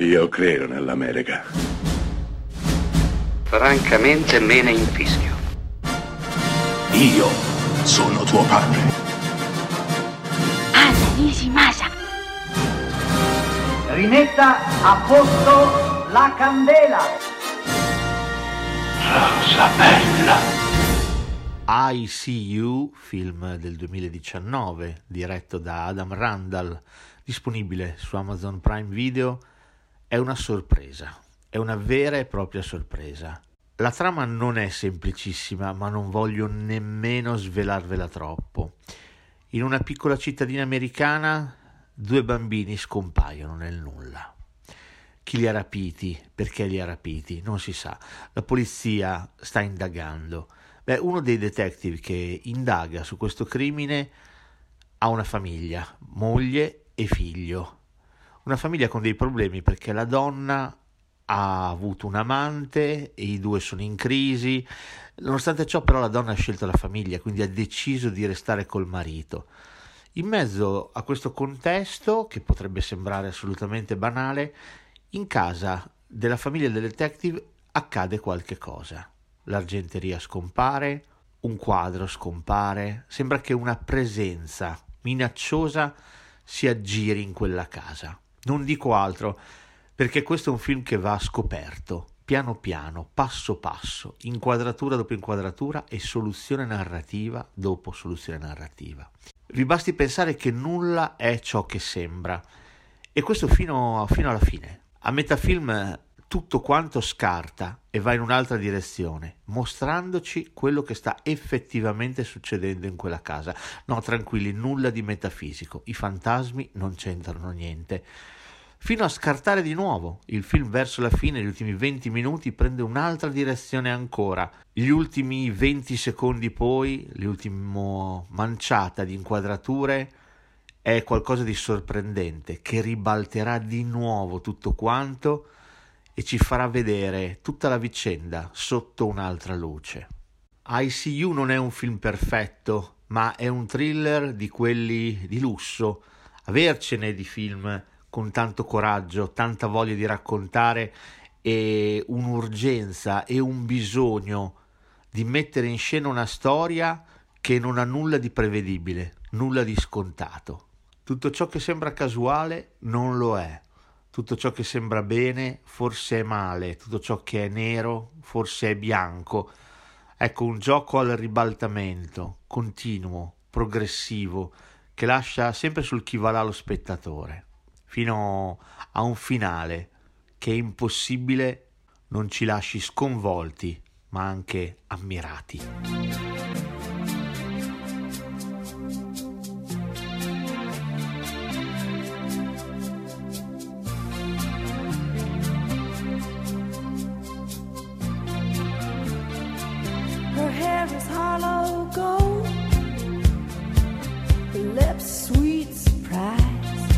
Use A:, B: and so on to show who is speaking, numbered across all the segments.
A: Io credo nell'America.
B: Francamente me ne infischio.
C: Io sono tuo padre.
D: Anna Nishimasa.
E: Rimetta a posto la candela.
C: Rosa bella.
F: I See You, film del 2019, diretto da Adam Randall, disponibile su Amazon Prime Video, è una sorpresa, è una vera e propria sorpresa. La trama non è semplicissima, ma non voglio nemmeno svelarvela troppo. In una piccola cittadina americana, due bambini scompaiono nel nulla. Chi li ha rapiti? Perché li ha rapiti? Non si sa. La polizia sta indagando Beh, uno dei detective che indaga su questo crimine ha una famiglia, moglie e figlio. Una famiglia con dei problemi perché la donna ha avuto un amante e i due sono in crisi. Nonostante ciò, però, la donna ha scelto la famiglia, quindi ha deciso di restare col marito. In mezzo a questo contesto, che potrebbe sembrare assolutamente banale, in casa della famiglia del detective accade qualche cosa l'argenteria scompare, un quadro scompare, sembra che una presenza minacciosa si aggiri in quella casa. Non dico altro, perché questo è un film che va scoperto, piano piano, passo passo, inquadratura dopo inquadratura e soluzione narrativa dopo soluzione narrativa. Vi basti pensare che nulla è ciò che sembra, e questo fino, fino alla fine. A metà film tutto quanto scarta e va in un'altra direzione, mostrandoci quello che sta effettivamente succedendo in quella casa. No, tranquilli, nulla di metafisico, i fantasmi non c'entrano niente. Fino a scartare di nuovo, il film verso la fine, gli ultimi 20 minuti, prende un'altra direzione ancora. Gli ultimi 20 secondi poi, l'ultimo manciata di inquadrature, è qualcosa di sorprendente che ribalterà di nuovo tutto quanto e ci farà vedere tutta la vicenda sotto un'altra luce. ICU non è un film perfetto, ma è un thriller di quelli di lusso. Avercene di film con tanto coraggio, tanta voglia di raccontare e un'urgenza e un bisogno di mettere in scena una storia che non ha nulla di prevedibile, nulla di scontato. Tutto ciò che sembra casuale non lo è tutto ciò che sembra bene forse è male, tutto ciò che è nero forse è bianco. Ecco un gioco al ribaltamento, continuo, progressivo, che lascia sempre sul chi va là lo spettatore, fino a un finale che è impossibile non ci lasci sconvolti, ma anche ammirati.
G: sweet surprise.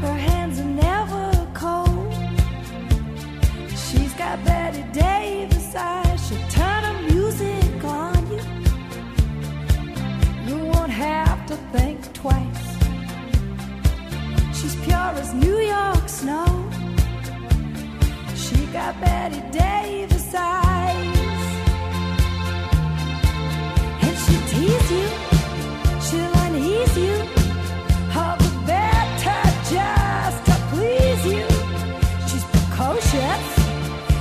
G: Her hands are never cold. She's got Betty Davis eyes. She'll turn her music on you. You won't have to think twice. She's pure as New York snow. She got Betty Davis eyes. And she teases.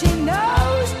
G: she knows.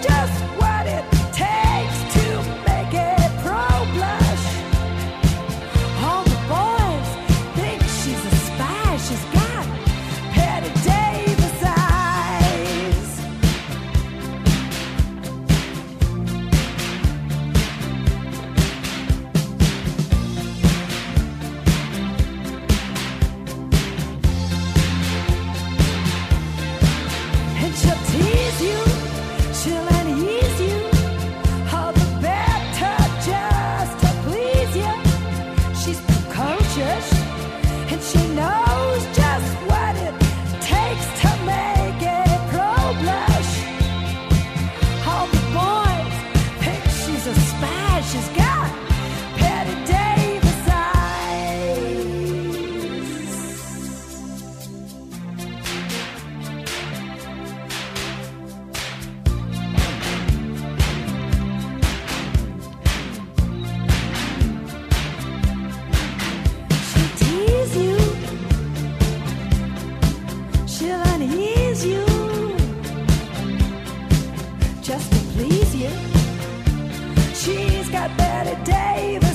G: Got Betty Davis.